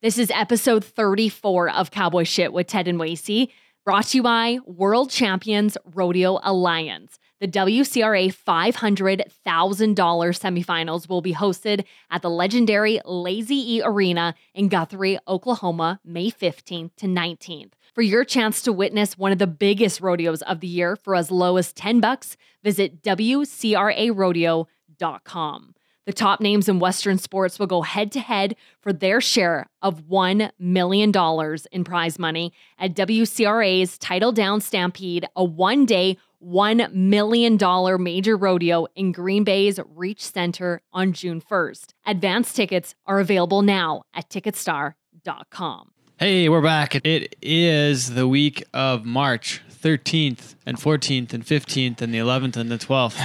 This is episode 34 of Cowboy Shit with Ted and Wacey, brought to you by World Champions Rodeo Alliance. The WCRA $500,000 semifinals will be hosted at the legendary Lazy E Arena in Guthrie, Oklahoma, May 15th to 19th. For your chance to witness one of the biggest rodeos of the year for as low as 10 bucks, visit WCRArodeo.com. The top names in Western sports will go head to head for their share of $1 million in prize money at WCRA's Titletown Stampede, a one day, $1 million major rodeo in Green Bay's Resch Center on June 1st. Advance tickets are available now at Ticketstar.com. Hey, we're back. It is the week of March 13th and 14th and 15th and the 11th and the 12th,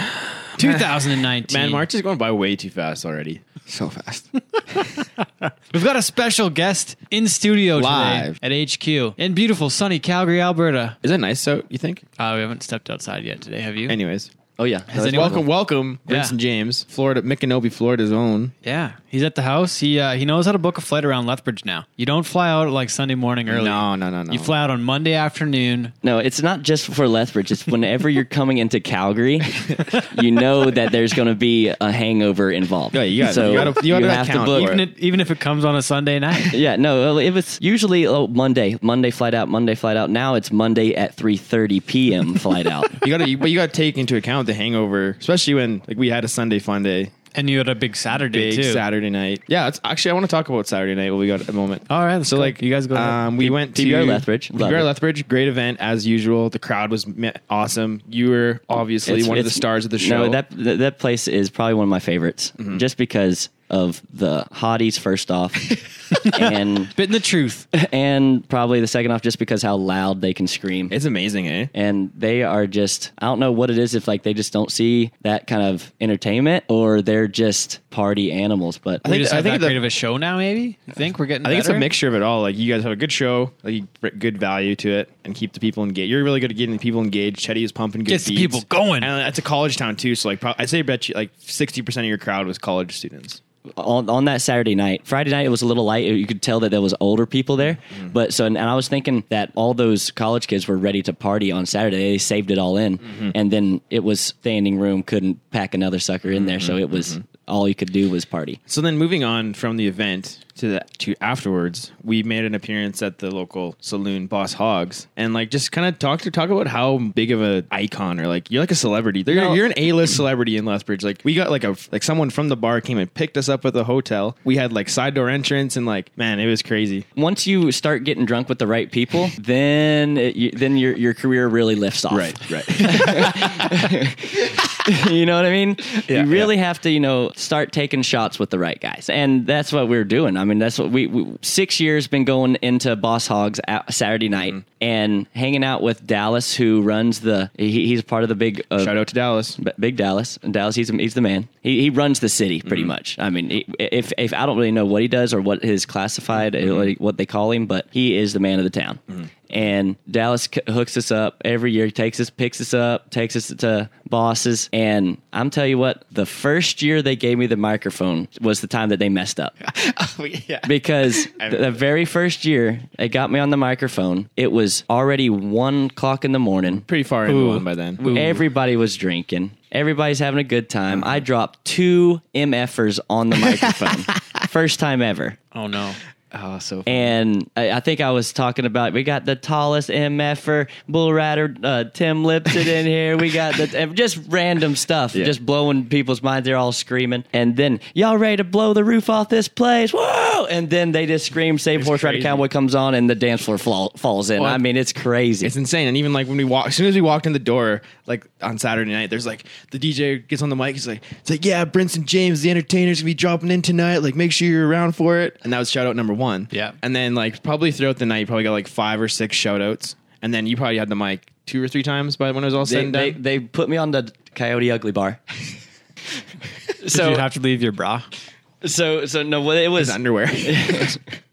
2019. Man, March is going by way too fast already. So fast. We've got a special guest in studio Live. today at HQ in beautiful sunny Calgary, Alberta. Is that nice out, you think? Uh, we haven't stepped outside yet today, have you? Anyways. Oh yeah. Has anyone- welcome, welcome, Yeah. Brinson James, Florida, Micanopy, Florida's own. yeah, he's at the house. He uh, he knows how to book a flight around Lethbridge now. You don't fly out like Sunday morning early. No, no, no, no. You fly out on Monday afternoon. No, it's not just for Lethbridge. It's whenever you're coming into Calgary, you know that there's going to be a hangover involved. Yeah, you gotta- so you gotta- you gotta have to account book. for Even, it, even if it comes on a Sunday night. Yeah, no, it was usually oh, Monday, Monday flight out, Monday flight out. Now it's Monday at 3:30 p.m. flight out. You gotta, you, but you gotta take into account the hangover, especially when like we had a Sunday fun day, and you had a big Saturday big too. Saturday night. Yeah, it's actually I want to talk about Saturday night. When we got a moment. All right, So like you guys go. ahead. Um, we went to PBR Lethbridge. Love PBR it. Lethbridge, great event as usual. The crowd was awesome. You were obviously It's- one of the stars of the show. Mm-hmm. No, that that, that place is probably one of my favorites, just because of the hotties first off, and Bit in the truth. and probably the second off just because how loud they can scream. it's amazing, eh? and they are just I don't know what it is if like they just don't see that kind of entertainment or they're just party animals. But we think- just I have think that the- great of a show now. Maybe you think we're getting. I think it's a better? mixture of it all. Like you guys have a good show, like you bring good value to it, and keep the people engaged. You're really good at getting the people engaged. Chetty is pumping good Gets the beats. people going. and it's a college town too. So like, pro- I'd say bet you like sixty percent of your crowd was college students. on, on that Saturday night, Friday night it was a little light. You could tell that there was older people there. Mm-hmm. But so and I was thinking that all those college kids were ready to party on Saturday. They saved it all in, Mm-hmm. and then it was standing room couldn't pack another sucker in there, Mm-hmm. so it was all you could do was party. So then, moving on from the event to the to afterwards, we made an appearance at the local saloon, Boss Hogs, and like just kind of talk to talk about how big of a icon or like you're like a celebrity. You're, No. you're an A list celebrity in Lethbridge. Like we got like a like someone from the bar came and picked us up at the hotel. We had like side door entrance and like man, it was crazy. Once you start getting drunk with the right people, then it, you, then your your career really lifts off. right. Right. you know what I mean? Yeah, you really have to, you know, start taking shots with the right guys, and that's what we're doing. I mean, that's what we, we six years been going into Boss Hogs at Saturday night Mm-hmm. and hanging out with Dallas, who runs the. He, he's part of the big. Uh, Shout out to Dallas. Big Dallas, and Dallas, he's he's the man. He he runs the city Mm-hmm. pretty much. I mean, if if I don't really know what he does or what his classified Mm-hmm. what, what they call him, but he is the man of the town. And Dallas hooks us up every year. He takes us, picks us up, takes us to bosses. And I'm tell you what, the first year they gave me the microphone was the time that they messed up yeah. because the, the very first year they got me on the microphone, it was already one o'clock in the morning. Pretty far into one by then. Everybody was drinking. Everybody's having a good time. I dropped two MFers on the microphone. First time ever. Oh no. Oh, so And I, I think I was talking about we got the tallest MFer, Bull Rider, uh, Tim Lipsett in here. We got the just random stuff, Yeah. just blowing people's minds. They're all screaming. And then y'all ready to blow the roof off this place? Whoa! And then they just scream. Save Horse Rider. Cowboy comes on, and the dance floor fall, falls in. Well, I mean, it's crazy. It's insane. And even like when we walk, as soon as we walked in the door, like on Saturday night, there's like the DJ gets on the mic. He's like, it's like, yeah, Brinson James, the entertainer's gonna be dropping in tonight. Like, make sure you're around for it. And that was shout out number one. Yeah. And then like probably throughout the night, you probably got like five or six shout outs. And then you probably had the mic two or three times by when it was all said they, and done. they put me on the Coyote Ugly Bar. Did so you have to leave your bra? So so no, it was underwear.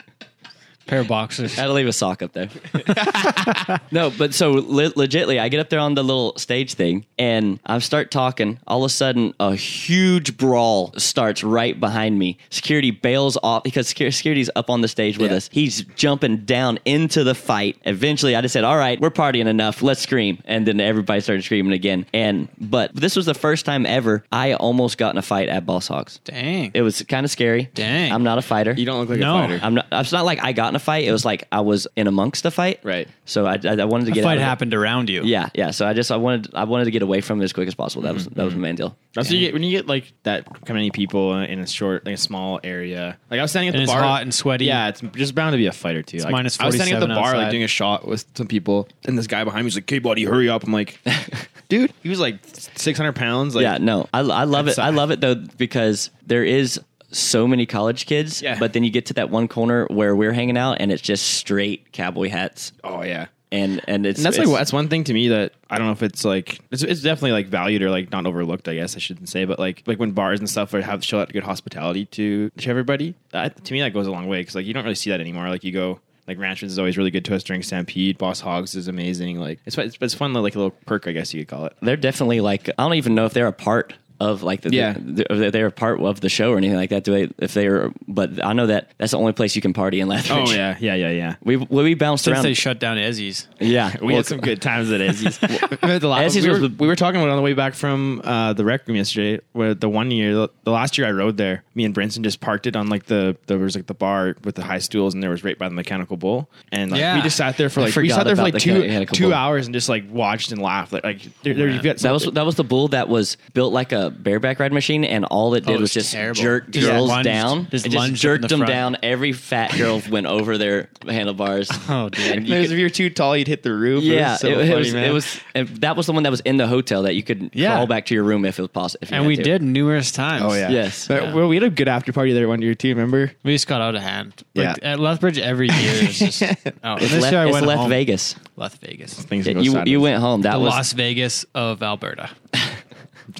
Pair of boxers. I had to leave a sock up there. no, but so le- legitly, I get up there on the little stage thing and I start talking. All of a sudden, a huge brawl starts right behind me. Security bails off because secu- security's up on the stage with Yeah. us. He's jumping down into the fight. Eventually, I just said, "All right, we're partying enough. Let's scream." And then everybody started screaming again. And but this was the first time ever I almost got in a fight at Boss Hogs. Dang. It was kind of scary. Dang. I'm not a fighter. You don't look like No. a fighter. I'm not. It's not like I got in a fight. It was like I was in amongst a fight. Right. So I, I, I wanted to the get fight out of it. happened around you. Yeah, yeah. So I just I wanted I wanted to get away from it as quick as possible. That was that Mm-hmm. was my main deal. That's what you get when you get like that kind many people in a short, like a small area. Like I was standing at And the it's bar, hot and sweaty. Yeah, it's just bound to be a fight or two. Like, minus I was standing at the 47 bar, like doing a shot with some people, and this guy behind me was like, "Okay, buddy, hurry up!" I'm like, "Dude, he was like 600 pounds." Like, yeah, no, I, I love it. That's- I love it though because there is so many college kids. Yeah. But then you get to that one corner where we're hanging out, and it's just straight cowboy hats, Oh yeah. and and it's And that's like that's one thing to me that I don't know if it's like it's, it's definitely like valued or like not overlooked. I guess I shouldn't say, but like like when bars and stuff have show out good hospitality to to everybody. That, to me, that goes a long way because like you don't really see that anymore. Like you go like Ranchman's is always really good to us during Stampede. Boss Hogs is amazing. Like it's it's, it's fun like a little perk, I guess you could call it. they're definitely like I don't even know if they're a part of like the Yeah. the, the- they're a part of the show or anything like that. Do they? If they're, but I know that that's the only place you can party in Lethbridge. Oh yeah, yeah, yeah, yeah. We we, we bounced Since around. they shut down Ezzy's. yeah, We well, had some good times at Ezzy's. the last, Ezzy's we, were, the- we were talking about on the way back from uh, the rec room yesterday. Where the one year, the, the last year I rode there, me and Brinson just parked it on like the there was like the bar with the high stools, and there was right by the mechanical bull, and like, Yeah. we just sat there for I like we sat there for like the two two bull. hours and just like watched and laughed. Like, like there, there, you've got That was that was the bull that was built like a bareback ride machine, and all it did Oh, it was was just terrible. jerk Just girls lunged- down. just It lunged up in jerked the them front. down. Every fat girl went over their handlebars. Oh, dude. And you There's- if you're too tall, you'd hit the roof. yeah, it was, so it, it was. man. It was. and that was the one that was in the hotel that you could Yeah. crawl back to your room if it was possible. If you And we to. did numerous times. Oh yeah. Yes. But, Yeah. Well, we had a good after party there one year too. Remember? We just got out of hand. Like, Yeah. At Lethbridge every year is just. Oh, It's this left, year I it's went left home. Vegas. Leth Vegas. Things go you sideways. you went home. That was Las Vegas of Alberta.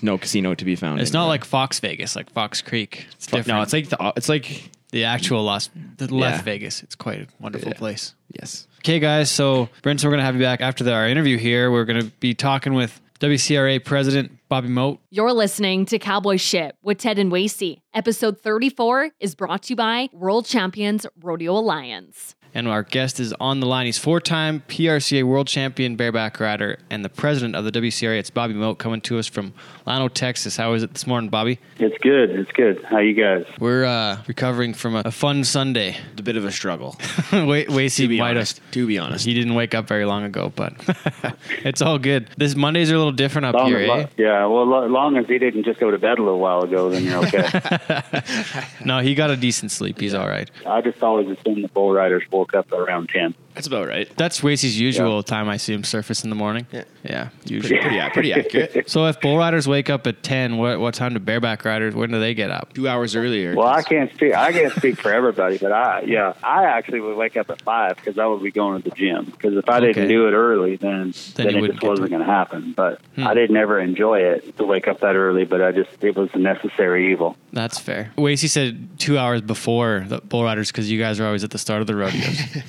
No casino to be found. It's anymore. not like Fox Vegas, like Fox Creek. It's Fuck, different. no. It's like the, it's like the actual Las the Leth Yeah. Vegas. It's quite a wonderful Yeah. place. yes. Okay, guys. So, Brinson, we're going to have you back after the, our interview here. We're going to be talking with WCRA President Bobby Mote. You're listening to Cowboy Shit with Ted and Wacey. Episode 34 is brought to you by World Champions Rodeo Alliance. And our guest is on the line. He's four time PRCA world champion bareback rider and the president of the WCRA. It's Bobby Mote coming to us from Llano, Texas. How is it this morning, Bobby? It's good. It's good. How you guys? We're uh, recovering from a, a fun Sunday. It's a bit of a struggle. Wait, Wacey to be might honest. have. To be honest. He didn't wake up very long ago, but it's all good. This Mondays are a little different up Long here, as, eh? yeah. Well, lo- long as he didn't just go to bed a little while ago, then you're okay. No, he got a decent sleep. He's all right. I just always assume the bull riders woke up around ten. That's about right. That's Wacey's usual time, I assume, surface in the morning. Yeah. Yeah, Pretty, usually. pretty, yeah, pretty accurate. So if bull riders wake up at 10, what, what time do bareback riders, when do they get up? Two hours earlier. Well, I can't speak. I can't speak for everybody, but I, yeah, I actually would wake up at five because I would be going to the gym. Because if I Okay. didn't do it early, then Then then, it just wasn't going to happen. But Hmm. I didn't ever enjoy it to wake up that early. But I just it was a necessary evil. That's fair. Wacey said two hours before the bull riders because you guys are always at the start of the rodeos.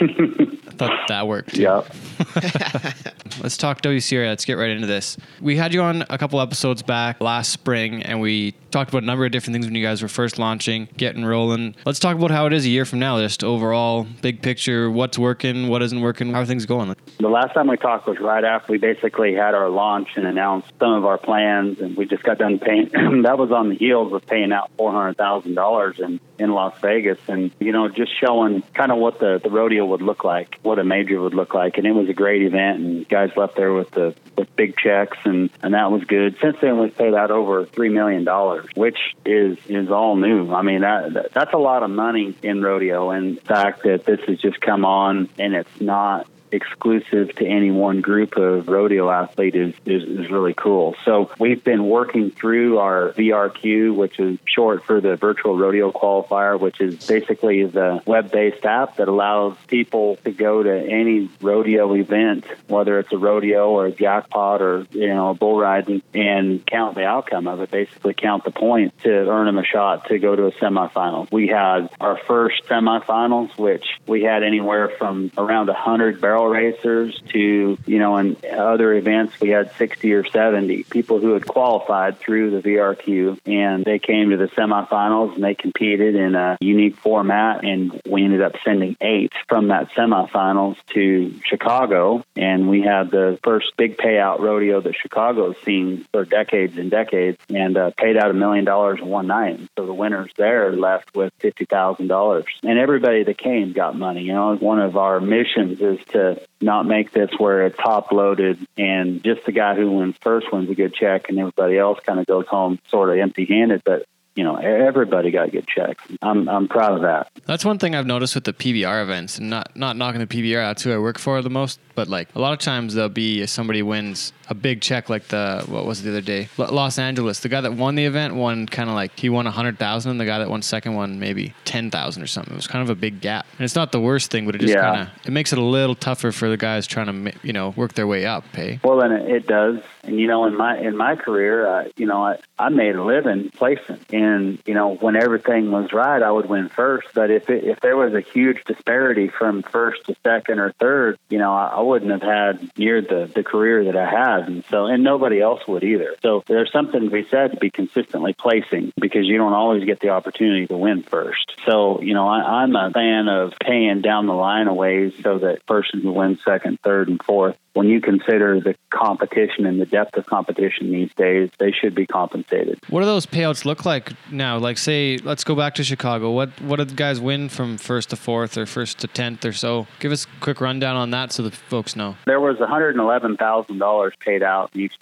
I thought that worked. Yeah. Let's talk WCRA. Let's get right into this. We had you on a couple episodes back last spring, and we talked about a number of different things when you guys were first launching, getting rolling. Let's talk about how it is a year from now, just overall, big picture, what's working, what isn't working, how are things going? The last time we talked was right after we basically had our launch and announced some of our plans, and we just got done paying. that was on the heels of paying out four hundred thousand dollars in in Las Vegas, and you know, just showing kind of what the the rodeo would look like, what a major would look like, and it was a great event, and guys left there with the with big checks, and and that was good. Since then, we've paid out over three million dollars, which is is all new. I mean, that, that that's a lot of money in rodeo, and the fact that this has just come on and it's not exclusive to any one group of rodeo athlete is, is, is really cool. So we've been working through our VRQ, which is short for the Virtual Rodeo Qualifier, which is basically the web-based app that allows people to go to any rodeo event, whether it's a rodeo or a jackpot or you know a bull riding, and count the outcome of it. Basically, count the points to earn them a shot to go to a semifinal. We had our first semifinals, which we had anywhere from around 100 barrel racers to you know in other events we had 60 or 70 people who had qualified through the VRQ, and they came to the semifinals and they competed in a unique format, and we ended up sending eight from that semifinals to Chicago, and we had the first big payout rodeo that Chicago's seen for decades and decades, and uh, paid out a million dollars in one night. So the winners there left with fifty thousand dollars, and everybody that came got money. You know, one of our missions is to not make this where it's top loaded and just the guy who wins first wins a good check and everybody else kind of goes home sort of empty handed. But you know, everybody got good checks. I'm I'm proud of that. That's one thing I've noticed with the PBR events, and not not knocking the PBR. That's who I work for the most. But like a lot of times there'll be somebody wins a big check, like the what was it the other day, Los Angeles. The guy that won the event won kind of like he won a hundred thousand, and the guy that won second won maybe ten thousand or something. It was kind of a big gap, and it's not the worst thing, but it just Yeah. kind of it makes it a little tougher for the guys trying to you know work their way up. Hey, Well, then it, it does. And you know, in my in my career, uh, you know, I, I made a living placing, and you know, when everything was right, I would win first. But if it, if there was a huge disparity from first to second or third, you know, I, I wouldn't have had near the the career that I had, and so and nobody else would either. So there's something to be said to be consistently placing because you don't always get the opportunity to win first. So you know, I, I'm a fan of paying down the line a ways so that person who wins second, third, and fourth when you consider the competition and the depth of competition these days, they should be compensated. what do those payouts look like now? Like say, let's go back to Chicago. What what did the guys win from first to fourth or first to tenth or so? Give us a quick rundown on that so the folks know. There was $111,000 paid out in each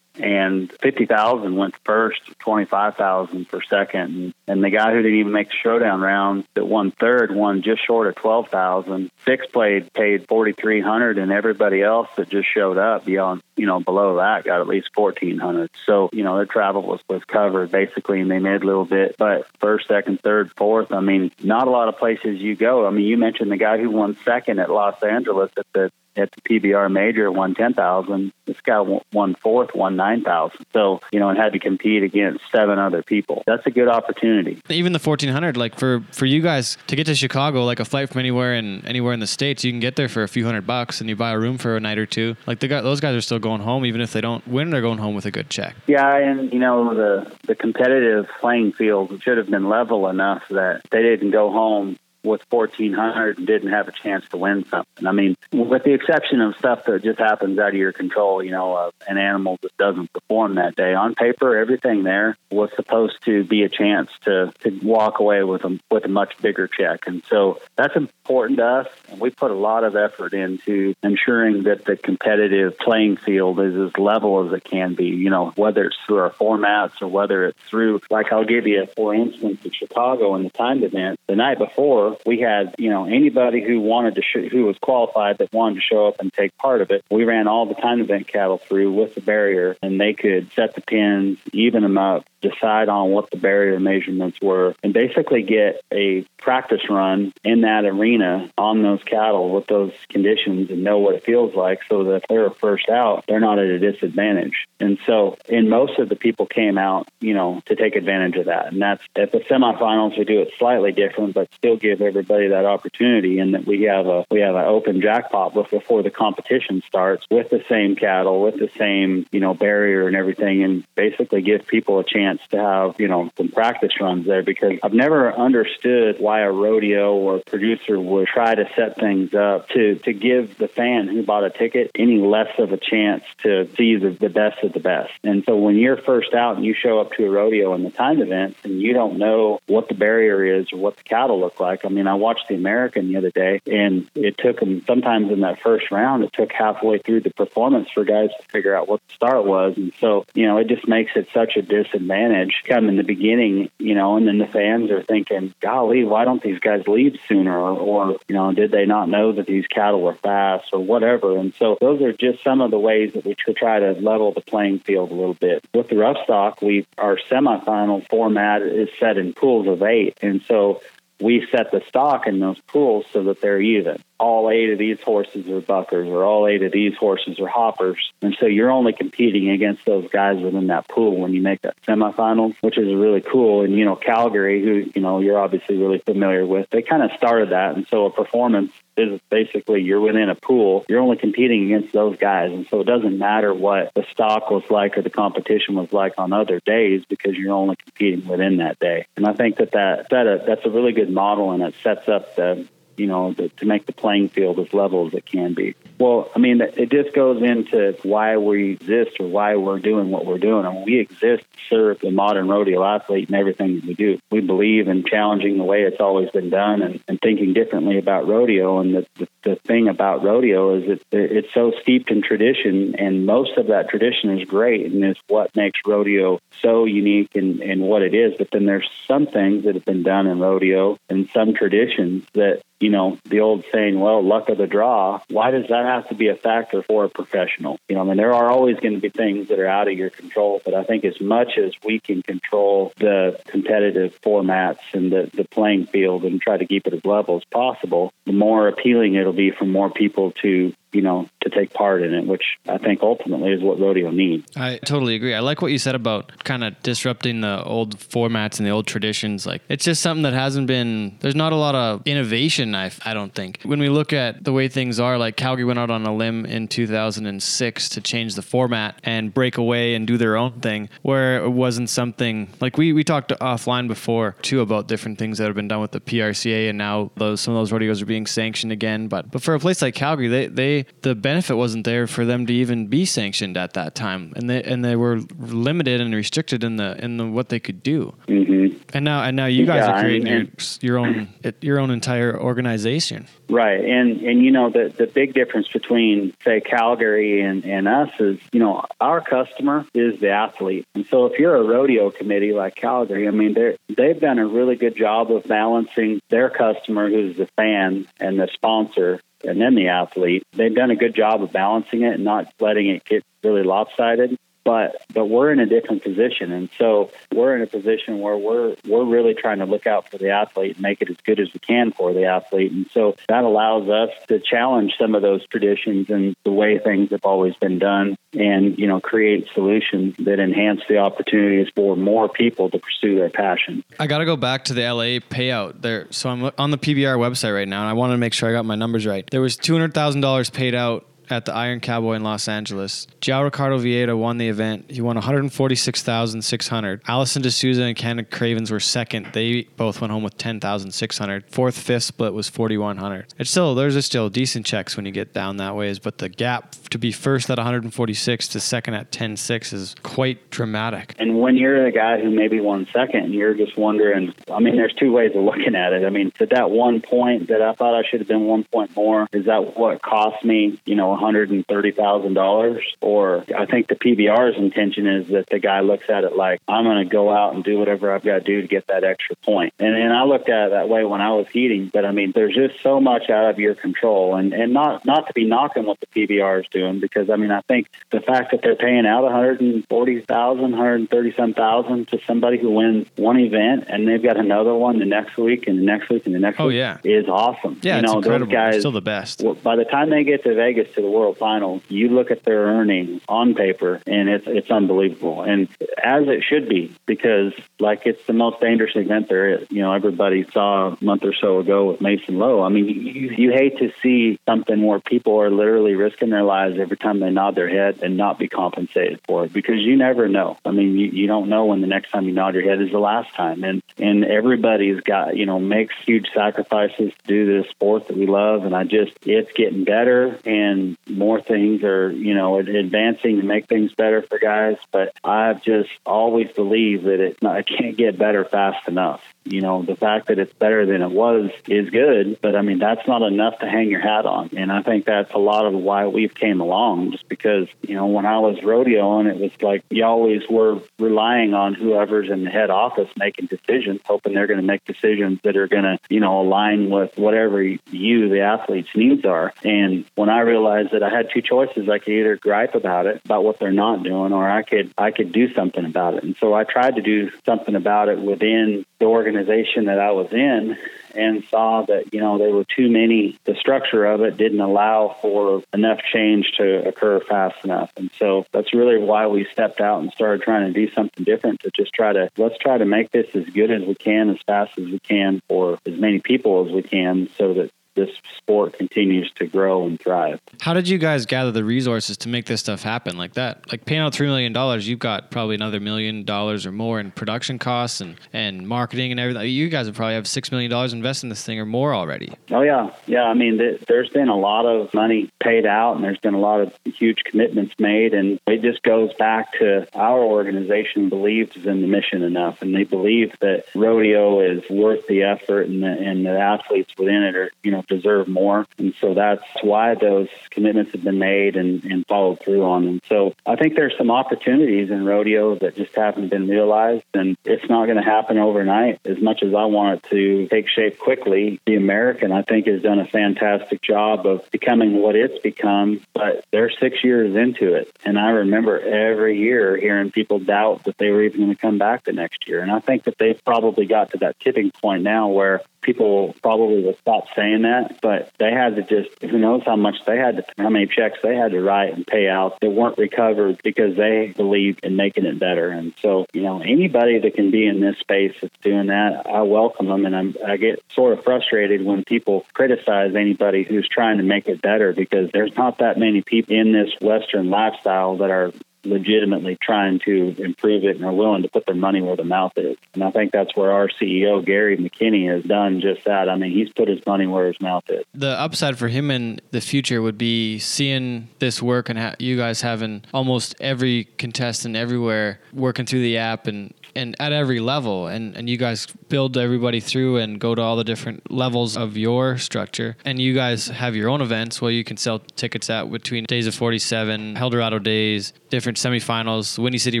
And fifty thousand went first, twenty five thousand for second, and, and the guy who didn't even make the showdown round that won third won just short of twelve thousand. Six played paid forty three hundred, and everybody else that just showed up beyond you know below that got at least fourteen hundred. So you know their travel was was covered basically, and they made a little bit. But first, second, third, fourth, I mean, not a lot of places you go. I mean, you mentioned the guy who won second at Los Angeles at the at the PBR major won ten thousand. This guy won- fourth, won nine thousand. So you know, and had to compete against seven other people. That's a good opportunity. Even the fourteen hundred, like for for you guys to get to Chicago, like a flight from anywhere in anywhere in the states, you can get there for a few hundred bucks, and you buy a room for a night or two. Like the guy, those guys are still going home, even if they don't win, they're going home with a good check. Yeah, and you know the the competitive playing field should have been level enough that they didn't go home with 1400 and didn't have a chance to win something. I mean, with the exception of stuff that just happens out of your control, you know, uh, an animal that doesn't perform that day. On paper, everything there was supposed to be a chance to, to walk away with a, with a much bigger check. And so that's important to us. And we put a lot of effort into ensuring that the competitive playing field is as level as it can be, you know, whether it's through our formats or whether it's through, like I'll give you, a for instance, in Chicago in the timed event, the night before, we had, you know, anybody who wanted to, sh- who was qualified that wanted to show up and take part of it. We ran all the time event cattle through with the barrier and they could set the pins, even them up, decide on what the barrier measurements were, and basically get a practice run in that arena on those cattle with those conditions and know what it feels like so that if they're first out, they're not at a disadvantage. And so, in most of the people came out, you know, to take advantage of that. And that's at the semifinals, we do it slightly different, but still give everybody that opportunity. And that we have a we have an open jackpot before the competition starts with the same cattle, with the same you know barrier and everything, and basically give people a chance to have you know some practice runs there. Because I've never understood why a rodeo or producer would try to set things up to to give the fan who bought a ticket any less of a chance to see the, the best of the best. And so when you're first out and you show up to a rodeo in the time events and you don't know what the barrier is or what the cattle look like, mean, I watched the American the other day, and it took them sometimes in that first round, it took halfway through the performance for guys to figure out what the start was. And so, you know, it just makes it such a disadvantage come in the beginning, you know, and then the fans are thinking, golly, why don't these guys leave sooner? Or, or you know, did they not know that these cattle were fast or whatever? And so those are just some of the ways that we try to level the playing field a little bit. With the rough stock, we our semifinal format is set in pools of eight. And so we set the stock in those pools so that they're even all eight of these horses are buckers or all eight of these horses are hoppers. And so you're only competing against those guys within that pool when you make that semifinals, which is really cool. And, you know, Calgary, who, you know, you're obviously really familiar with, they kind of started that. And so a performance is basically you're within a pool, you're only competing against those guys. And so it doesn't matter what the stock was like or the competition was like on other days because you're only competing within that day. And I think that, that, that that's a really good model and it sets up the you know, the, to make the playing field as level as it can be. Well, I mean, it just goes into why we exist or why we're doing what we're doing. I mean, we exist to serve the modern rodeo athlete and everything that we do. We believe in challenging the way it's always been done and, and thinking differently about rodeo. And the, the, the thing about rodeo is that it's so steeped in tradition, and most of that tradition is great and is what makes rodeo so unique and, in what it is. But then there's some things that have been done in rodeo and some traditions that you know, the old saying, well, luck of the draw, why does that have to be a factor for a professional? You know, I mean, there are always going to be things that are out of your control, but I think as much as we can control the competitive formats and the, the playing field and try to keep it as level as possible, the more appealing it'll be for more people to you know, to take part in it, which I think ultimately is what rodeo needs. I totally agree. I like what you said about kind of disrupting the old formats and the old traditions. Like, it's just something that hasn't been, there's not a lot of innovation, I, I don't think. When we look at the way things are, like Calgary went out on a limb in 2006 to change the format and break away and do their own thing, where it wasn't something like we, we talked offline before too about different things that have been done with the PRCA and now those, some of those rodeos are being sanctioned again. But, but for a place like Calgary, they, they, the benefit wasn't there for them to even be sanctioned at that time, and they and they were limited and restricted in the in the what they could do. Mm-hmm. And now and now you guys yeah, are creating your, your own your own entire organization. Right, and and you know the the big difference between say Calgary and and us is you know our customer is the athlete, and so if you're a rodeo committee like Calgary, I mean they they've done a really good job of balancing their customer who's the fan and the sponsor and then the athlete. They've done a good job of balancing it and not letting it get really lopsided but but we're in a different position. And so we're in a position where we're we're really trying to look out for the athlete and make it as good as we can for the athlete. And so that allows us to challenge some of those traditions and the way things have always been done and you know create solutions that enhance the opportunities for more people to pursue their passion. I got to go back to the la payout there. So i'm on the pbr website right now and i wanted to make sure i got my numbers right. There was $200000 paid out at the Iron Cowboy in Los Angeles. João Ricardo Vieira won the event. He won 146,600. Alisson De Souza and Ken Cravens were second. They both went home with 10,600. Fourth, fifth split was 4,100. It's still there's still decent checks when you get down that ways, but the gap to be first at 146 to second at 10.6 is quite dramatic. And when you're the guy who maybe won second, you're just wondering. I mean, there's two ways of looking at it. I mean, at that one point that I thought I should have been one point more, is that what cost me? You know, $130,000. Or I think the PBR's intention is that the guy looks at it like, I'm going to go out and do whatever I've got to do to get that extra point. And, and I looked at it that way when I was heating. But I mean, there's just so much out of your control. And, and not, not to be knocking what the PBR is doing, because I mean, I think the fact that they're paying out 140,000, 130 some thousand to somebody who wins one event and they've got another one the next week and the next week and the next oh, week yeah. is awesome. Yeah, you know, those guys still the best. By the time they get to Vegas to the World Finals, you look at their earnings on paper, and it's it's unbelievable, and as it should be, because like it's the most dangerous event there is. You know, everybody saw a month or so ago with Mason Lowe. I mean, you, you hate to see something where people are literally risking their lives every time they nod their head and not be compensated for it, because you never know. I mean, you, you don't know when the next time you nod your head is the last time, and and everybody's got you know makes huge sacrifices to do this sport that we love, and I just it's getting better and more things are, you know, advancing to make things better for guys. But I've just always believed that it can't get better fast enough. You know, the fact that it's better than it was is good, but I mean, that's not enough to hang your hat on. And I think that's a lot of why we've came along just because, you know, when I was rodeoing, it was like you always were relying on whoever's in the head office making decisions, hoping they're going to make decisions that are going to, you know, align with whatever you, the athlete's needs are. And when I realized that I had two choices, I could either gripe about it, about what they're not doing, or I could, I could do something about it. And so I tried to do something about it within the organization that I was in and saw that you know there were too many the structure of it didn't allow for enough change to occur fast enough. And so that's really why we stepped out and started trying to do something different to just try to let's try to make this as good as we can as fast as we can for as many people as we can so that this sport continues to grow and thrive. How did you guys gather the resources to make this stuff happen like that? Like paying out three million dollars, you've got probably another million dollars or more in production costs and, and marketing and everything. You guys would probably have six million dollars invested in this thing or more already. Oh yeah, yeah. I mean, th- there's been a lot of money paid out, and there's been a lot of huge commitments made, and it just goes back to our organization believes in the mission enough, and they believe that rodeo is worth the effort, and the, and the athletes within it are you know deserve more. And so that's why those commitments have been made and, and followed through on. And so I think there's some opportunities in rodeo that just haven't been realized. And it's not going to happen overnight as much as I want it to take shape quickly. The American, I think, has done a fantastic job of becoming what it's become, but they're six years into it. And I remember every year hearing people doubt that they were even going to come back the next year. And I think that they've probably got to that tipping point now where people probably will stop saying that, but they had to just, who knows how much they had to, how many checks they had to write and pay out that weren't recovered because they believed in making it better. And so, you know, anybody that can be in this space that's doing that, I welcome them. And I'm, I get sort of frustrated when people criticize anybody who's trying to make it better because there's not that many people in this Western lifestyle that are legitimately trying to improve it and are willing to put their money where their mouth is. And I think that's where our CEO, Gary McKinney, has done just that. I mean, he's put his money where his mouth is. The upside for him in the future would be seeing this work and ha- you guys having almost every contestant everywhere working through the app and and at every level and and you guys build everybody through and go to all the different levels of your structure. And you guys have your own events. Where you can sell tickets at between days of 47 eldorado days different semifinals windy city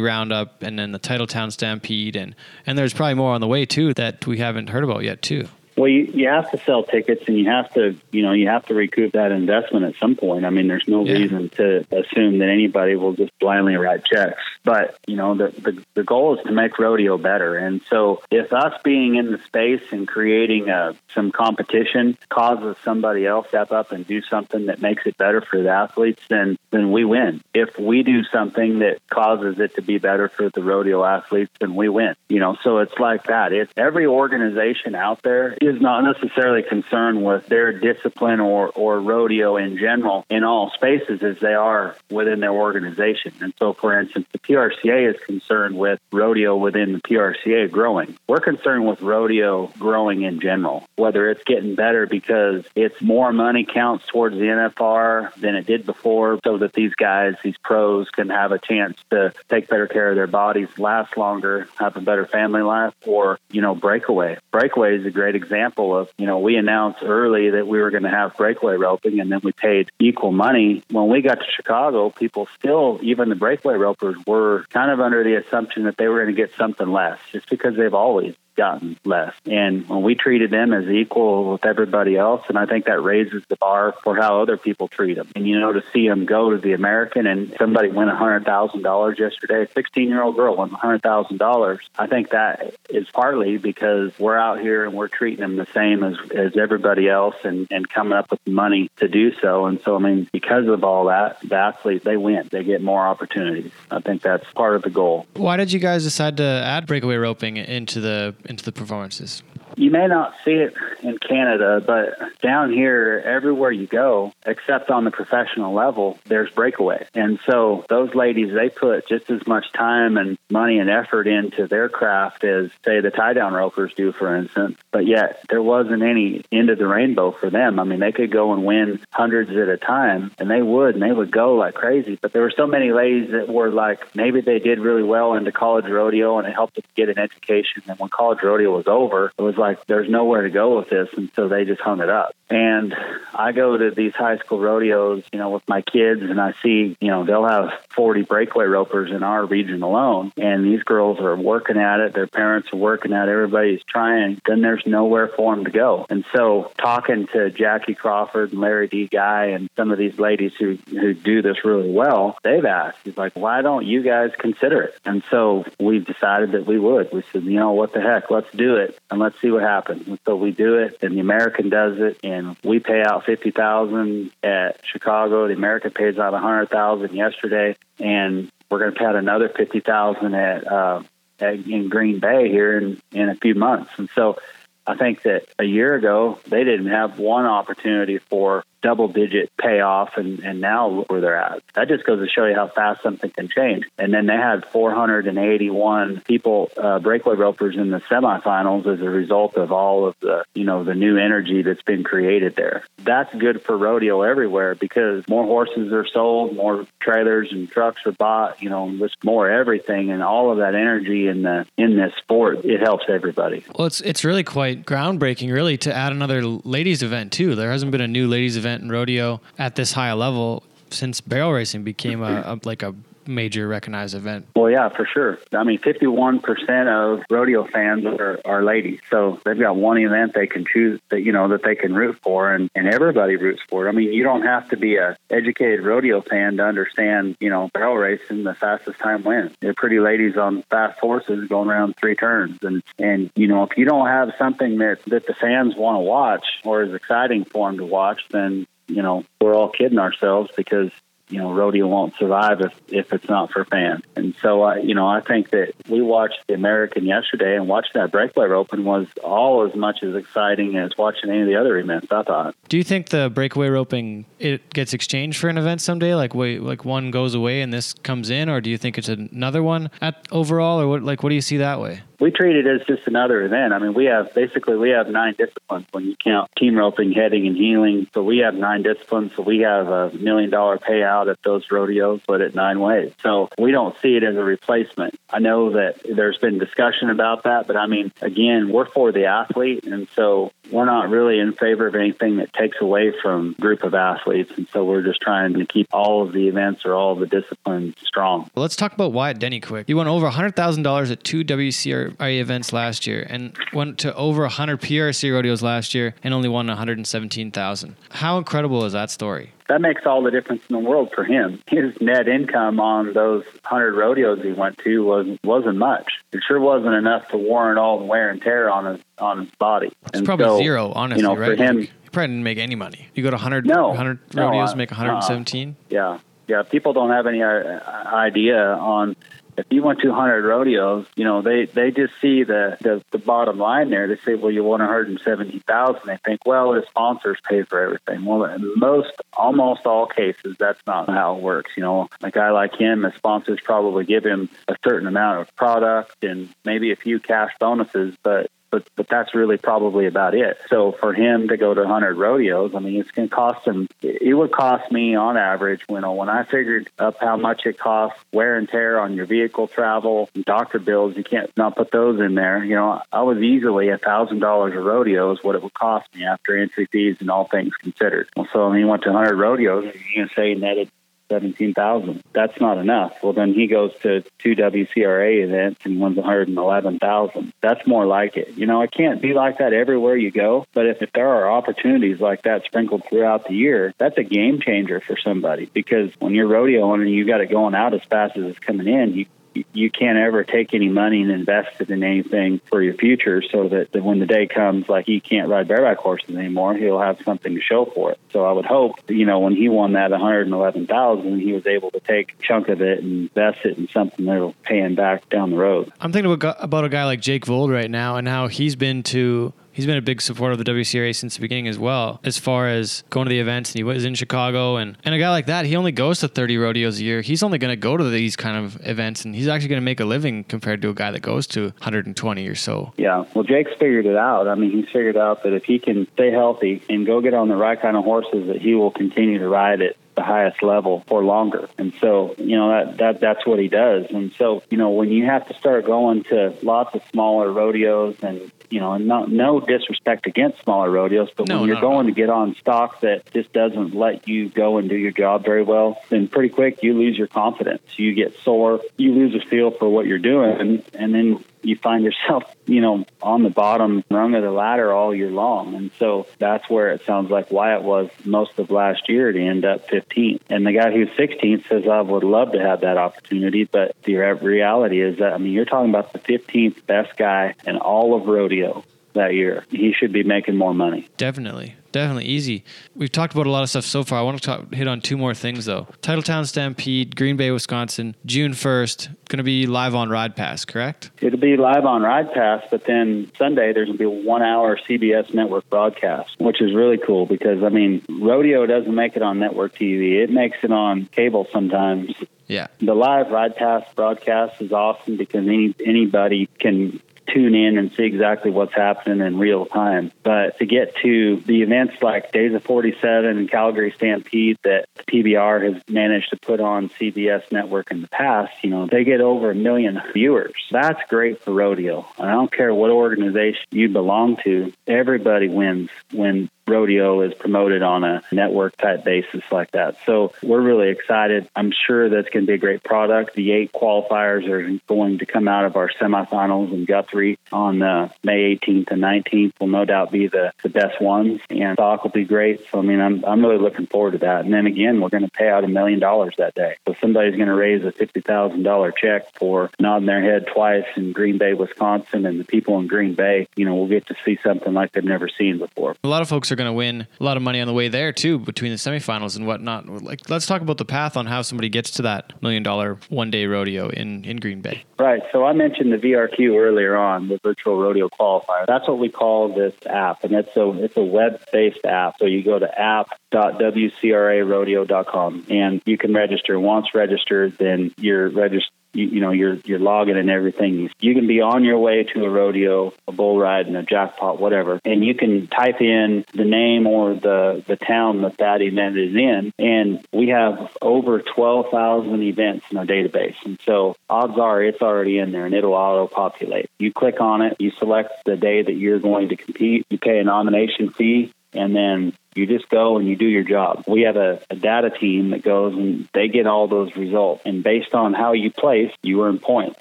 roundup and then the titletown stampede. And and there's probably more on the way too that we haven't heard about yet too well, you, you have to sell tickets and you have to, you know, you have to recoup that investment at some point. I mean, there's no Yeah. reason to assume that anybody will just blindly write checks. But, you know, the, the, the goal is to make rodeo better. And so if us being in the space and creating uh, some competition causes somebody else to step up and do something that makes it better for the athletes, then, then we win. If we do something that causes it to be better for the rodeo athletes, then we win. You know, so it's like that. It's every organization out there is not necessarily concerned with their discipline or, or rodeo in general in all spaces as they are within their organization. And so, for instance, the PRCA is concerned with rodeo within the PRCA growing. We're concerned with rodeo growing in general, whether it's getting better because it's more money counts towards the NFR than it did before, so that these guys, these pros, can have a chance to take better care of their bodies, last longer, have a better family life, or, you know, breakaway. Breakaway is a great example of, you know, we announced early that we were going to have breakaway roping and then we paid equal money. When we got to Chicago, people still, even the breakaway ropers, were kind of under the assumption that they were going to get something less just because they've always gotten less. And when we treated them as equal with everybody else, and I think that raises the bar for how other people treat them. And you know, to see them go to the American and somebody win a hundred thousand dollars yesterday, a sixteen year old girl won a hundred thousand dollars. I think that is partly because we're out here and we're treating them the same as as everybody else, and and coming up with money to do so. And so, I mean, because of all that, the athletes they win, they get more opportunities. I think that's part of the goal. why did you guys decide to add breakaway roping into the into the performances You may not see it in Canada, but down here, everywhere you go, except on the professional level, there's breakaway. And so those ladies, they put just as much time and money and effort into their craft as, say, the tie down ropers do, for instance. But yet, there wasn't any end of the rainbow for them. I mean, they could go and win hundreds at a time, and they would, and they would go like crazy. But there were so many ladies that were like, maybe they did really well into college rodeo and it helped them get an education. And when college rodeo was over, it was like, there's nowhere to go with this. And so they just hung it up. And I go to these high school rodeos, you know, with my kids, and I see, you know, they'll have 40 breakaway ropers in our region alone. And these girls are working at it. Their parents are working at it. Everybody's trying. Then there's nowhere for them to go. And so talking to Jackie Crawford and Lari Dee Guy and some of these ladies who, who do this really well, they've asked, he's like, why don't you guys consider it? And so we've decided that we would. We said, you know, what the heck, let's do it and let's see what happens. So we do it, and the American does it, and we pay out fifty thousand at Chicago. The American pays out a hundred thousand yesterday, and we're going to pay out another fifty thousand at, uh, at in Green Bay here in in a few months. And so I think that a year ago they didn't have one opportunity for double digit payoff and, and now where they're at. That just goes to show you how fast something can change. And then they had 481 people, uh, breakaway ropers in the semifinals as a result of all of the, you know, the new energy that's been created there. That's good for rodeo everywhere because more horses are sold, more trailers and trucks are bought, you know, just more everything and all of that energy in the, in this sport, it helps everybody. Well, it's, it's really quite groundbreaking really to add another ladies event too. There hasn't been a new ladies event event in rodeo at this high level since barrel racing became a, a like a major recognized event. Well, yeah, for sure. I mean, 51% of rodeo fans are, are ladies. So they've got one event they can choose that, you know, that they can root for and, and everybody roots for. I mean, you don't have to be a educated rodeo fan to understand, you know, barrel racing, the fastest time wins. They're pretty ladies on fast horses going around three turns. And, and, you know, if you don't have something that, that the fans want to watch or is exciting for them to watch, then you know, we're all kidding ourselves because you know, rodeo won't survive if, if it's not for fans. And so, I, you know, I think that we watched the American yesterday and watching that breakaway open was all as much as exciting as watching any of the other events, I thought. Do you think the breakaway roping, it gets exchanged for an event someday? Like, wait, like one goes away and this comes in, or do you think it's another one at overall, or what, like, what do you see that way? we treat it as just another event. I mean, we have basically we have nine disciplines when you count team roping, heading, and heeling. So we have nine disciplines. So we have a million dollar payout at those rodeos, but at nine ways. So we don't see it as a replacement. I know that there's been discussion about that, but I mean, again, we're for the athlete, and so we're not really in favor of anything that takes away from group of athletes. And so we're just trying to keep all of the events or all of the disciplines strong. Well, let's talk about Wyatt Denny quick. You won over $100,000 at two WCRA events last year and went to over 100 PRC rodeos last year and only won 117,000. How incredible is that story? That makes all the difference in the world for him. His net income on those hundred rodeos he went to was wasn't much. It sure wasn't enough to warrant all the wear and tear on his on his body. It's and probably so, zero, honestly, you know, right? For him, you probably didn't make any money. You go to 100, no, 100 no, rodeos, uh, make 117. Uh, yeah, yeah. People don't have any uh, idea on if you went to 100 rodeos, you know, they, they just see the, the, the bottom line there. They say, well, you won 170,000. They think, well, the sponsors pay for everything. Well, in most, almost all cases, that's not how it works. You know, a guy like him, the sponsors probably give him a certain amount of product and maybe a few cash bonuses, but but but that's really probably about it. So for him to go to 100 rodeos, I mean, it's going to cost him. It would cost me on average, know, when I figured up how much it costs, wear and tear on your vehicle travel, doctor bills, you can't not put those in there. You know, I was easily a thousand dollars a rodeo is what it would cost me after entry fees and all things considered. So I mean, he went to 100 rodeos. You can say netted seventeen thousand. That's not enough. Well, then he goes to two WCRA events and wins one hundred and eleven thousand. That's more like it. You know, it can't be like that everywhere you go. But if, if there are opportunities like that sprinkled throughout the year, that's a game changer for somebody. Because when you're rodeoing and you got it going out as fast as it's coming in, you you can't ever take any money and invest it in anything for your future so that, that when the day comes like he can't ride bareback horses anymore he'll have something to show for it. So i would hope you know when he won that 111000 he was able to take a chunk of it and invest it in something that'll pay him back down the road. I'm thinking about a guy like jake vold right now and how he's been to he's been a big supporter of the WCRA since the beginning as well. As far as going to the events, and he was in Chicago, and and a guy like that, he only goes to 30 rodeos a year. He's only going to go to these kind of events, and he's actually going to make a living compared to a guy that goes to 120 or so. Yeah, well, Jake's figured it out. I mean, he's figured out that if he can stay healthy and go get on the right kind of horses, that he will continue to ride it the highest level for longer. And so, you know, that, that that's what he does. And so, you know, when you have to start going to lots of smaller rodeos and you know, and no, no disrespect against smaller rodeos, but No, when you're no, going to get on stock that just doesn't let you go and do your job very well, then pretty quick you lose your confidence. You get sore, you lose a feel for what you're doing, and, and then you find yourself, you know, on the bottom rung of the ladder all year long. And so that's where it sounds like Wyatt was most of last year to end up 15th. And the guy who's 16th says, I would love to have that opportunity. But the reality is that, I mean, you're talking about the 15th best guy in all of rodeo that year. He should be making more money. Definitely. Definitely easy. We've talked about a lot of stuff so far. I want to talk, hit on two more things though. Titletown Stampede, Green Bay, Wisconsin, June 1st, going to be live on Ride Pass, correct? It'll be live on Ride Pass, but then Sunday there's going to be a one hour CBS network broadcast, which is really cool because, I mean, rodeo doesn't make it on network TV. It makes it on cable sometimes. Yeah. The live Ride Pass broadcast is awesome because any anybody can tune in and see exactly what's happening in real time. But to get to the events like Days of 47 and Calgary Stampede that PBR has managed to put on CBS network in the past, you know, they get over a million viewers. That's great for rodeo. I don't care what organization you belong to, everybody wins when rodeo is promoted on a network type basis like that. So we're really excited. I'm sure that's going to be a great product. The eight qualifiers are going to come out of our semifinals in Guthrie on uh, May 18th and 19th will no doubt be the, the best ones and stock will be great. So I mean I'm I'm really looking forward to that. And then again we're going to pay out a million dollars that day. So somebody's going to raise a fifty thousand dollar check for nodding their head twice in Green Bay, Wisconsin and the people in Green Bay, you know, will get to see something like they've never seen before. A lot of folks are going to win a lot of money on the way there too, between the semifinals and whatnot. Like, let's talk about the path on how somebody gets to that million dollar one day rodeo in, in Green Bay. Right. So I mentioned the VRQ earlier on, the virtual rodeo qualifier. That's what we call this app, and it's a it's a web based app. So you go to app.wcrarodeo.com and you can register. Once registered, then you're registered. You, you know you're you're logging and everything. You can be on your way to a rodeo, a bull ride, and a jackpot, whatever, and you can type in the name or the the town that that event is in, and we have over twelve thousand events in our database, and so odds are it's already in there, and it'll auto populate. You click on it, you select the day that you're going to compete, you pay a nomination fee, and then you just go and you do your job. We have a, a, data team that goes and they get all those results. And based on how you place, you earn points.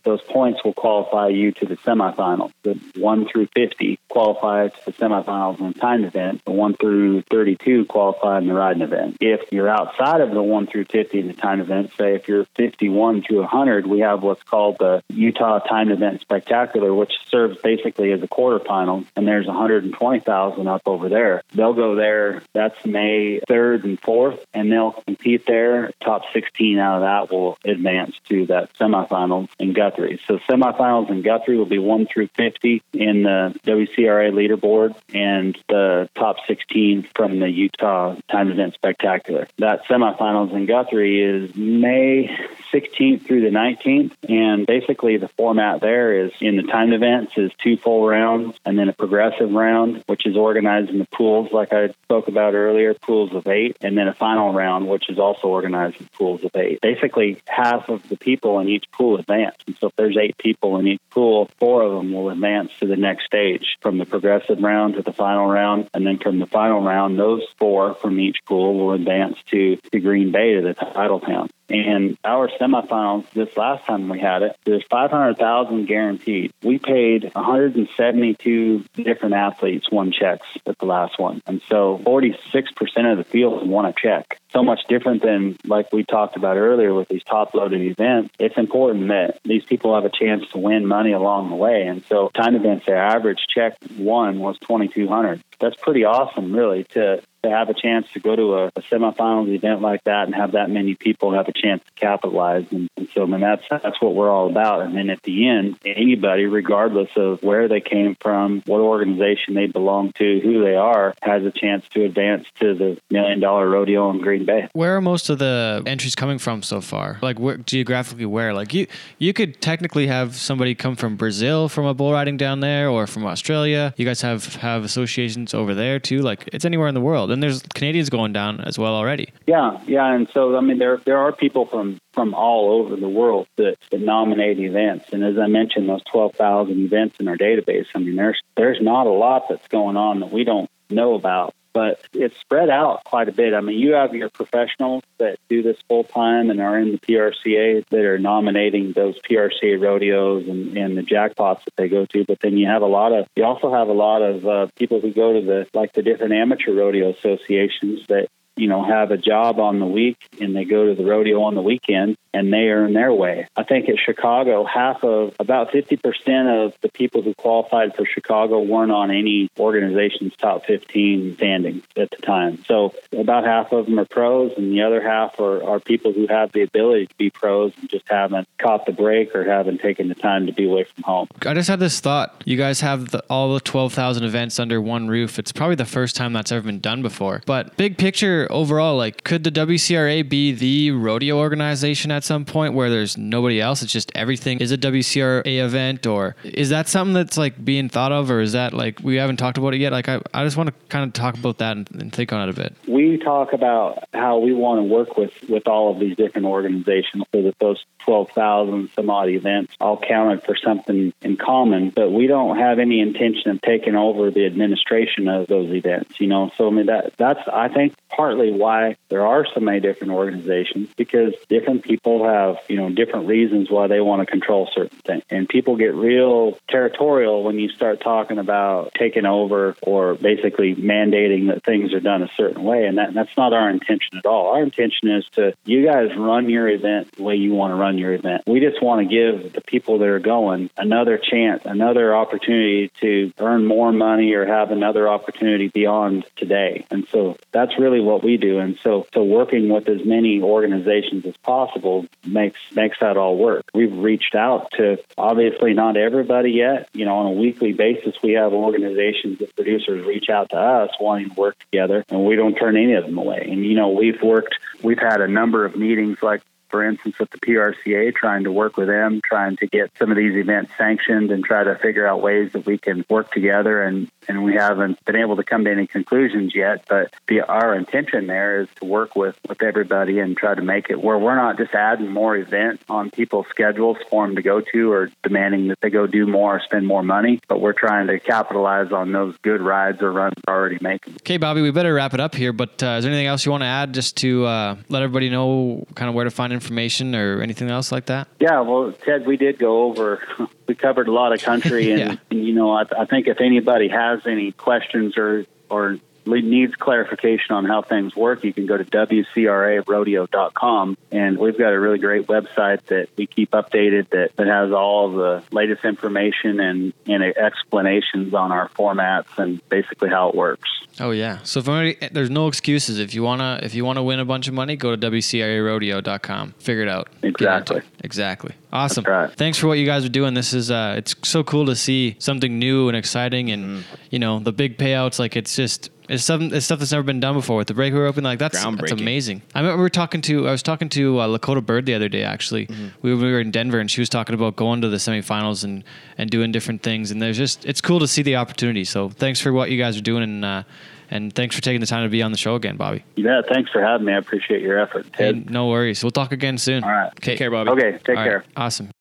Those points will qualify you to the semifinals. The 1 through 50 qualify to the semifinals in the timed event. The 1 through 32 qualify in the riding event. If you're outside of the 1 through 50 in the timed event, say if you're 51 through 100, we have what's called the Utah Timed Event Spectacular, which serves basically as a quarterfinal. And there's 120,000 up over there. They'll go there that's May 3rd and 4th, and they'll compete there. Top 16 out of that will advance to that semifinals in Guthrie. So semifinals in Guthrie will be 1 through 50 in the WCRA leaderboard, and the top 16 from the Utah Time Event Spectacular. That semifinals in Guthrie is May 16th through the 19th, and basically the format there is in the timed events is two full rounds and then a progressive round, which is organized in the pools like I spoke about earlier, pools of eight, and then a final round, which is also organized in pools of eight. Basically, half of the people in each pool advance. And so if there's eight people in each pool, four of them will advance to the next stage from the progressive round to the final round. And then from the final round, those four from each pool will advance to, to Green Bay to the Titletown. And our semifinals this last time we had it, there's 500,000 guaranteed. We paid 172 different athletes won checks at the last one. And so 46% of the field won a check. So much different than like we talked about earlier with these top loaded events. It's important that these people have a chance to win money along the way. And so time events, their average check one was 2,200. That's pretty awesome, really, to to have a chance to go to a, a semifinals event like that and have that many people have a chance to capitalize. And, and so, I mean, that's that's what we're all about. And then at the end, anybody, regardless of where they came from, what organization they belong to, who they are, has a chance to advance to the million dollar rodeo in Green Bay. Where are most of the entries coming from so far? Like where, geographically, where? Like you, you could technically have somebody come from Brazil from a bull riding down there, or from Australia. You guys have have associations over there too. Like it's anywhere in the world, and there's Canadians going down as well already. Yeah, yeah, and so I mean, there there are people from from all over the world that, that nominate events, and as I mentioned, those twelve thousand events in our database. I mean, there's there's not a lot that's going on that we don't know about but it's spread out quite a bit. I mean, you have your professionals that do this full time and are in the PRCA that are nominating those PRCA rodeos and, and the jackpots that they go to. But then you have a lot of, you also have a lot of uh, people who go to the, like the different amateur rodeo associations that you know, have a job on the week and they go to the rodeo on the weekend and they earn their way. I think at Chicago, half of about 50% of the people who qualified for Chicago weren't on any organization's top 15 standings at the time. So about half of them are pros and the other half are, are people who have the ability to be pros and just haven't caught the break or haven't taken the time to be away from home. I just had this thought. You guys have the, all the 12,000 events under one roof. It's probably the first time that's ever been done before. But big picture, overall, like, could the WCRA be the rodeo organization at some point where there's nobody else? It's just everything is a WCRA event, or is that something that's like being thought of, or is that like we haven't talked about it yet? Like, I, I just want to kind of talk about that and, and think on it a bit. We talk about how we want to work with with all of these different organizations so that those 12,000 some odd events all counted for something in common, but we don't have any intention of taking over the administration of those events, you know. So I mean that that's I think partly why there are so many different organizations because different people have, you know, different reasons why they want to control certain things. And people get real territorial when you start talking about taking over or basically mandating that things are done a certain way and that that's not our intention at all. Our intention is to you guys run your event the way you want to run your event. We just want to give the people that are going another chance, another opportunity to earn more money or have another opportunity beyond today. And so that's really what we do. And so, so working with as many organizations as possible makes makes that all work. We've reached out to obviously not everybody yet. You know, on a weekly basis, we have organizations that producers reach out to us wanting to work together, and we don't turn any of them away. And you know, we've worked, we've had a number of meetings like for instance, with the PRCA, trying to work with them, trying to get some of these events sanctioned and try to figure out ways that we can work together. And, and we haven't been able to come to any conclusions yet, but the, our intention there is to work with, with everybody and try to make it where we're not just adding more events on people's schedules for them to go to or demanding that they go do more or spend more money, but we're trying to capitalize on those good rides or runs already making. Okay, Bobby, we better wrap it up here, but uh, is there anything else you want to add just to uh, let everybody know kind of where to find information or anything else like that? Yeah, well, Ted, we did go over, we covered a lot of country, and, Yeah. and you know, I, I think if anybody has any questions or or needs clarification on how things work, you can go to WCRArodeo.com. And we've got a really great website that we keep updated that, that has all the latest information and, and explanations on our formats and basically how it works. Oh yeah. So if anybody, there's no excuses. If you wanna if you wanna win a bunch of money, go to WCRArodeo.com. Figure it out. Exactly. it. Exactly. Awesome. right. Thanks for what you guys are doing. This is uh it's so cool to see something new and exciting and you know, the big payouts like it's just it's something it's stuff that's never been done before with the breakaway open like that's that's amazing. I remember we were talking to I was talking to uh, Lakota Bird the other day actually. We, we were in Denver and she was talking about going to the semifinals and and doing different things and there's just it's cool to see the opportunity. So thanks for what you guys are doing and uh and thanks for taking the time to be on the show again, Bobby. Yeah, thanks for having me. I appreciate your effort, Ted. Hey, no worries. We'll talk again soon. All right. Okay. Take care, Bobby. Okay, take All right. care. Awesome.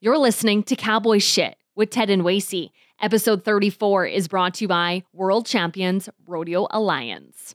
You're listening to Cowboy Shit with Ted and Wacey. Episode 34 is brought to you by World Champions Rodeo Alliance.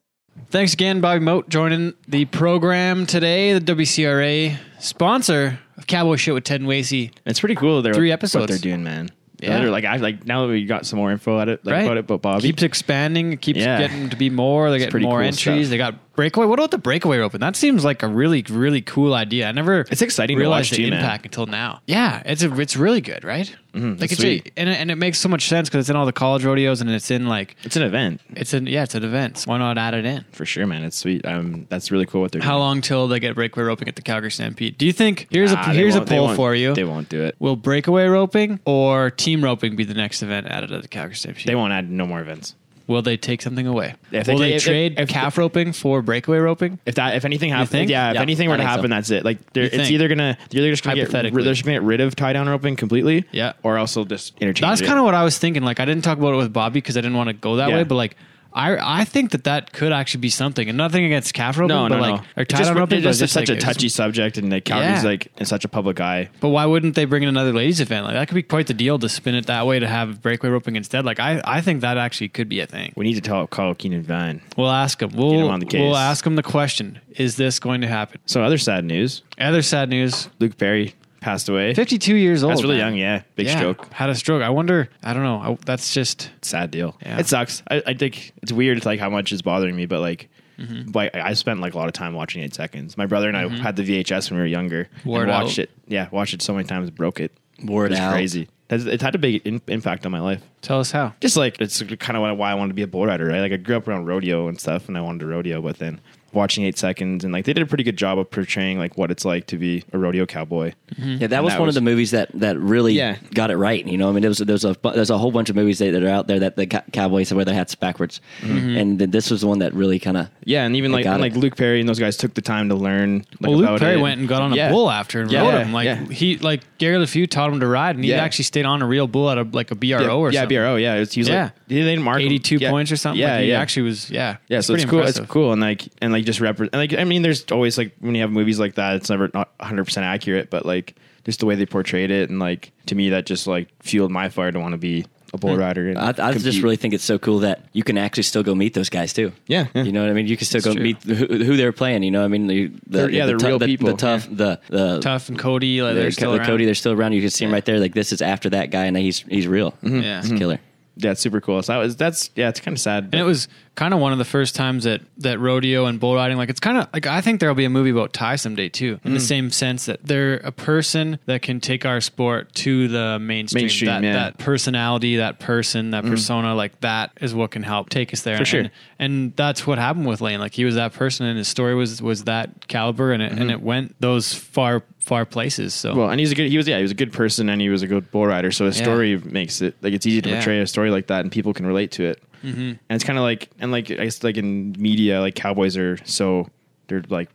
Thanks again, Bobby Mote, joining the program today. The WCRA sponsor of Cowboy Shit with Ted and Wacey. It's pretty cool. They're Three What episodes. they're doing, man. Yeah. Yeah. Like I like now that we got some more info at it like, Right. about it, but Bobby. keeps expanding. It keeps Yeah. getting to be more. They It's get more cool entries. stuff. They got breakaway. What about the breakaway roping? That seems like a really, really cool idea. I never It's exciting to realized watch the too, man. impact until now. Yeah, it's a, it's really good, right? like it's sweet. A, and, it, and it makes so much sense because it's in all the college rodeos and it's in like It's an event it's an yeah, it's an event. So why not add it in? for sure, man. It's sweet. Um, that's really cool what they're How doing. long till they get breakaway roping at the Calgary Stampede? Do you think here's Nah, a here's a poll for you? They won't do it. Will breakaway roping or team roping be the next event added at the Calgary Stampede? They won't add no more events. Will they take something away? If they Will they, take- if- trade if- calf roping for breakaway roping? If that, if anything happens, think? yeah, if Yeah, anything were I to think so. happen, that's it. Like, they're, You it's think? either gonna, they're either just gonna get, Hypothetically. they're just gonna get rid of tie down roping completely, Yeah. or else they'll just interchange. That's kind of what I was thinking. Like I didn't talk about it with Bobby because I didn't want to go that Yeah. way, but like. I, I think that that could actually be something, and nothing against calf roping, no, but no, like no. or tie just, down roping. it's just, such like, a touchy subject, and like Calgary's Yeah. like in such a public eye. But why wouldn't they bring in another ladies event? Like that could be quite the deal to spin it that way to have breakaway roping instead. Like I, I think that actually could be a thing. We need to tell call Keenan Vine. We'll ask him. We'll him on the case. we'll ask him the question: Is this going to happen? So other sad news: Other sad news: Luke Perry passed away. fifty-two years old. That's really man. young. Yeah, big Yeah, stroke. Had a stroke. I wonder. I don't know. I, that's just Sad deal. Yeah. It sucks. I, I think it's weird, like how much is bothering me, but like. Mm-hmm. Like I spent like a lot of time watching Eight Seconds. My brother and I mm-hmm. had the VHS when we were younger. Wore and watched out. it. Yeah, watched it so many times, broke it. Wore it It's out. crazy. It's, it's had a big in, impact on my life. tell us how. Just like it's kind of why I wanted to be a bull rider, right? Like I grew up around rodeo and stuff, and I wanted to rodeo. But then watching Eight Seconds and like they did a pretty good job of portraying like what it's like to be a rodeo cowboy. Mm-hmm. Yeah, that And was that one was- of the movies that, that really Yeah. got it right. You know, I mean, there was there's a there's a whole bunch of movies that, that are out there that the ca- cowboys wear their hats backwards, mm-hmm. and then this was the one that really kind of Yeah, and even like got and, it. like Luke Perry and those guys took the time to learn. Like, Well, Luke about Perry it. went and got on a Yeah. bull after and Yeah, rode him. Like yeah. he, like Gary Leffew taught him to ride, and he Yeah. actually stayed on a real bull at a like a BRO Yeah, or yeah, something. BRO. Yeah, it was, he was Yeah. like they didn't mark him. 82 Yeah. points or something. Yeah, like, he yeah. actually was. Yeah, Yeah, so it's cool. impressive. It's cool, and like and like just represent. Like I mean, there's always like when you have movies like that, it's never not 100 percent accurate, but like just the way they portrayed it, and like to me, that just like fueled my fire to want to be a bull hmm. rider. And I, I just really think it's so cool that you can actually still go meet those guys too. Yeah, yeah. You know what I mean? You can still That's go true. meet who, who they're playing. You know, what I mean, the, the They're- yeah, the they're tou- real the, people, The tough, the the Tuff and Cody, like the they're still the around. Cody. They're still around. You can see him right there. Like this is after that guy, and he's he's real. Mm-hmm. Yeah. He's a killer. Yeah, it's super cool. So that was that's yeah, it's kind of sad. And it was kind of one of the first times that that rodeo and bull riding, like it's kind of like I think there'll be a movie about Ty someday too, in the Mm. same sense that they're a person that can take our sport to the mainstream. Mainstream, that, yeah. Mm. that personality, that person, that persona, like that is what can help take us there. For sure. And, and that's what happened with Lane. Like he was that person, and his story was was that caliber, and it and it went those far far places. So. Well, and he's a good. He was yeah, he was a good person, and he was a good bull rider. So his Yeah. story makes it like it's easy to Yeah. portray a story like that, and people can relate to it. Mm-hmm. And it's kind of like and like I guess like in media, like cowboys are so they're like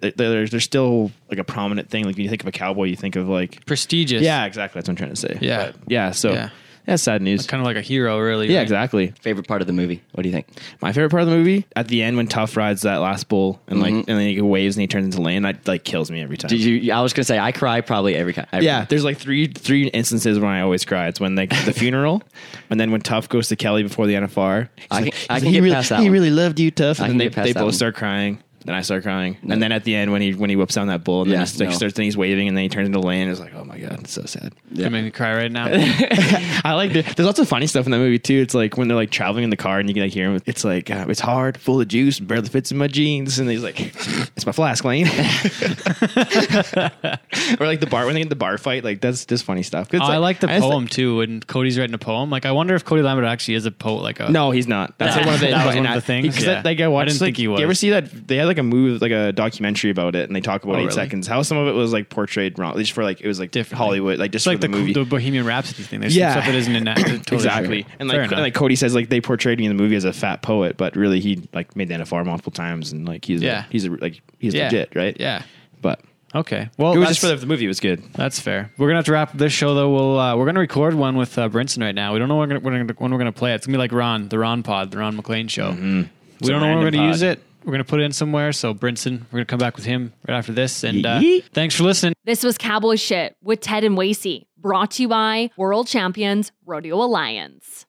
they're they're, they're still like a prominent thing. Like when you think of a cowboy, you think of like prestigious. yeah, exactly. That's what I'm trying to say. Yeah. But, yeah. So Yeah. That's sad news. kind of like a hero, really. yeah, right? exactly. Favorite part of the movie? What do you think? My favorite part of the movie at the end when Tuff rides that last bull and like mm-hmm. and then he waves and he turns into land. That like kills me every time. Did you? I was gonna say I cry probably every time. Yeah, there's like three three instances when I always cry. It's when like the funeral, and then when Tuff goes to Kelly before the NFR. He's I like- can- I can like, get he really, past that He one. really loved you, Tuff. And can then they, they both one. start crying. Then I start crying, No. and then at the end when he when he whips down that bull, and Yeah, then he like, no. starts then he's waving, and then he turns into land. It's like, oh my god, it's so sad. Gonna make me cry right now. I like the, there's lots of funny stuff in that movie too. It's like when they're like traveling in the car and you can like hear him. It's like uh, it's hard, full of juice, barely fits in my jeans, and he's like, "It's my flask, Lane." or like the bar when they get the bar fight, like that's just funny stuff. It's Oh, I like the just poem too. When Cody's writing a poem, like I wonder if Cody Lambert actually is a poet. Like a No, he's not. That's like one of the, That was one of the things? Because Yeah. that, like I watched, I didn't like, think he was. You ever see that? They had like a movie, like a documentary about it, and they talk about Oh, eight really? seconds. How some of it was like portrayed wrong, just for like it was like Different. Hollywood, like just It's like for the, the, movie. the Bohemian Rhapsody thing. There's Yeah. some stuff that isn't in that. Totally exactly. true. And Fair like, enough. and like Cody says, like they portrayed me in the movie as a fat poet, but really he like made the NFR multiple times, and like he's Yeah. a, he's a, like he's yeah. legit, right? Yeah. But Okay. Well, it was that's, just for the, the movie. It was good. that's fair. We're gonna have to wrap up this show though. We'll uh, we're gonna record one with uh, Brinson right now. We don't know when we're, gonna, when, we're gonna, play it. It's gonna be like Ron, the Ron Pod, the Ron MacLean show. We It's a don't know when we're random gonna use it. We're gonna put it in somewhere. So Brinson, we're gonna come back with him right after this. And uh, thanks for listening. This was Cowboy Shit with Ted and Wacey, brought to you by World Champions Rodeo Alliance.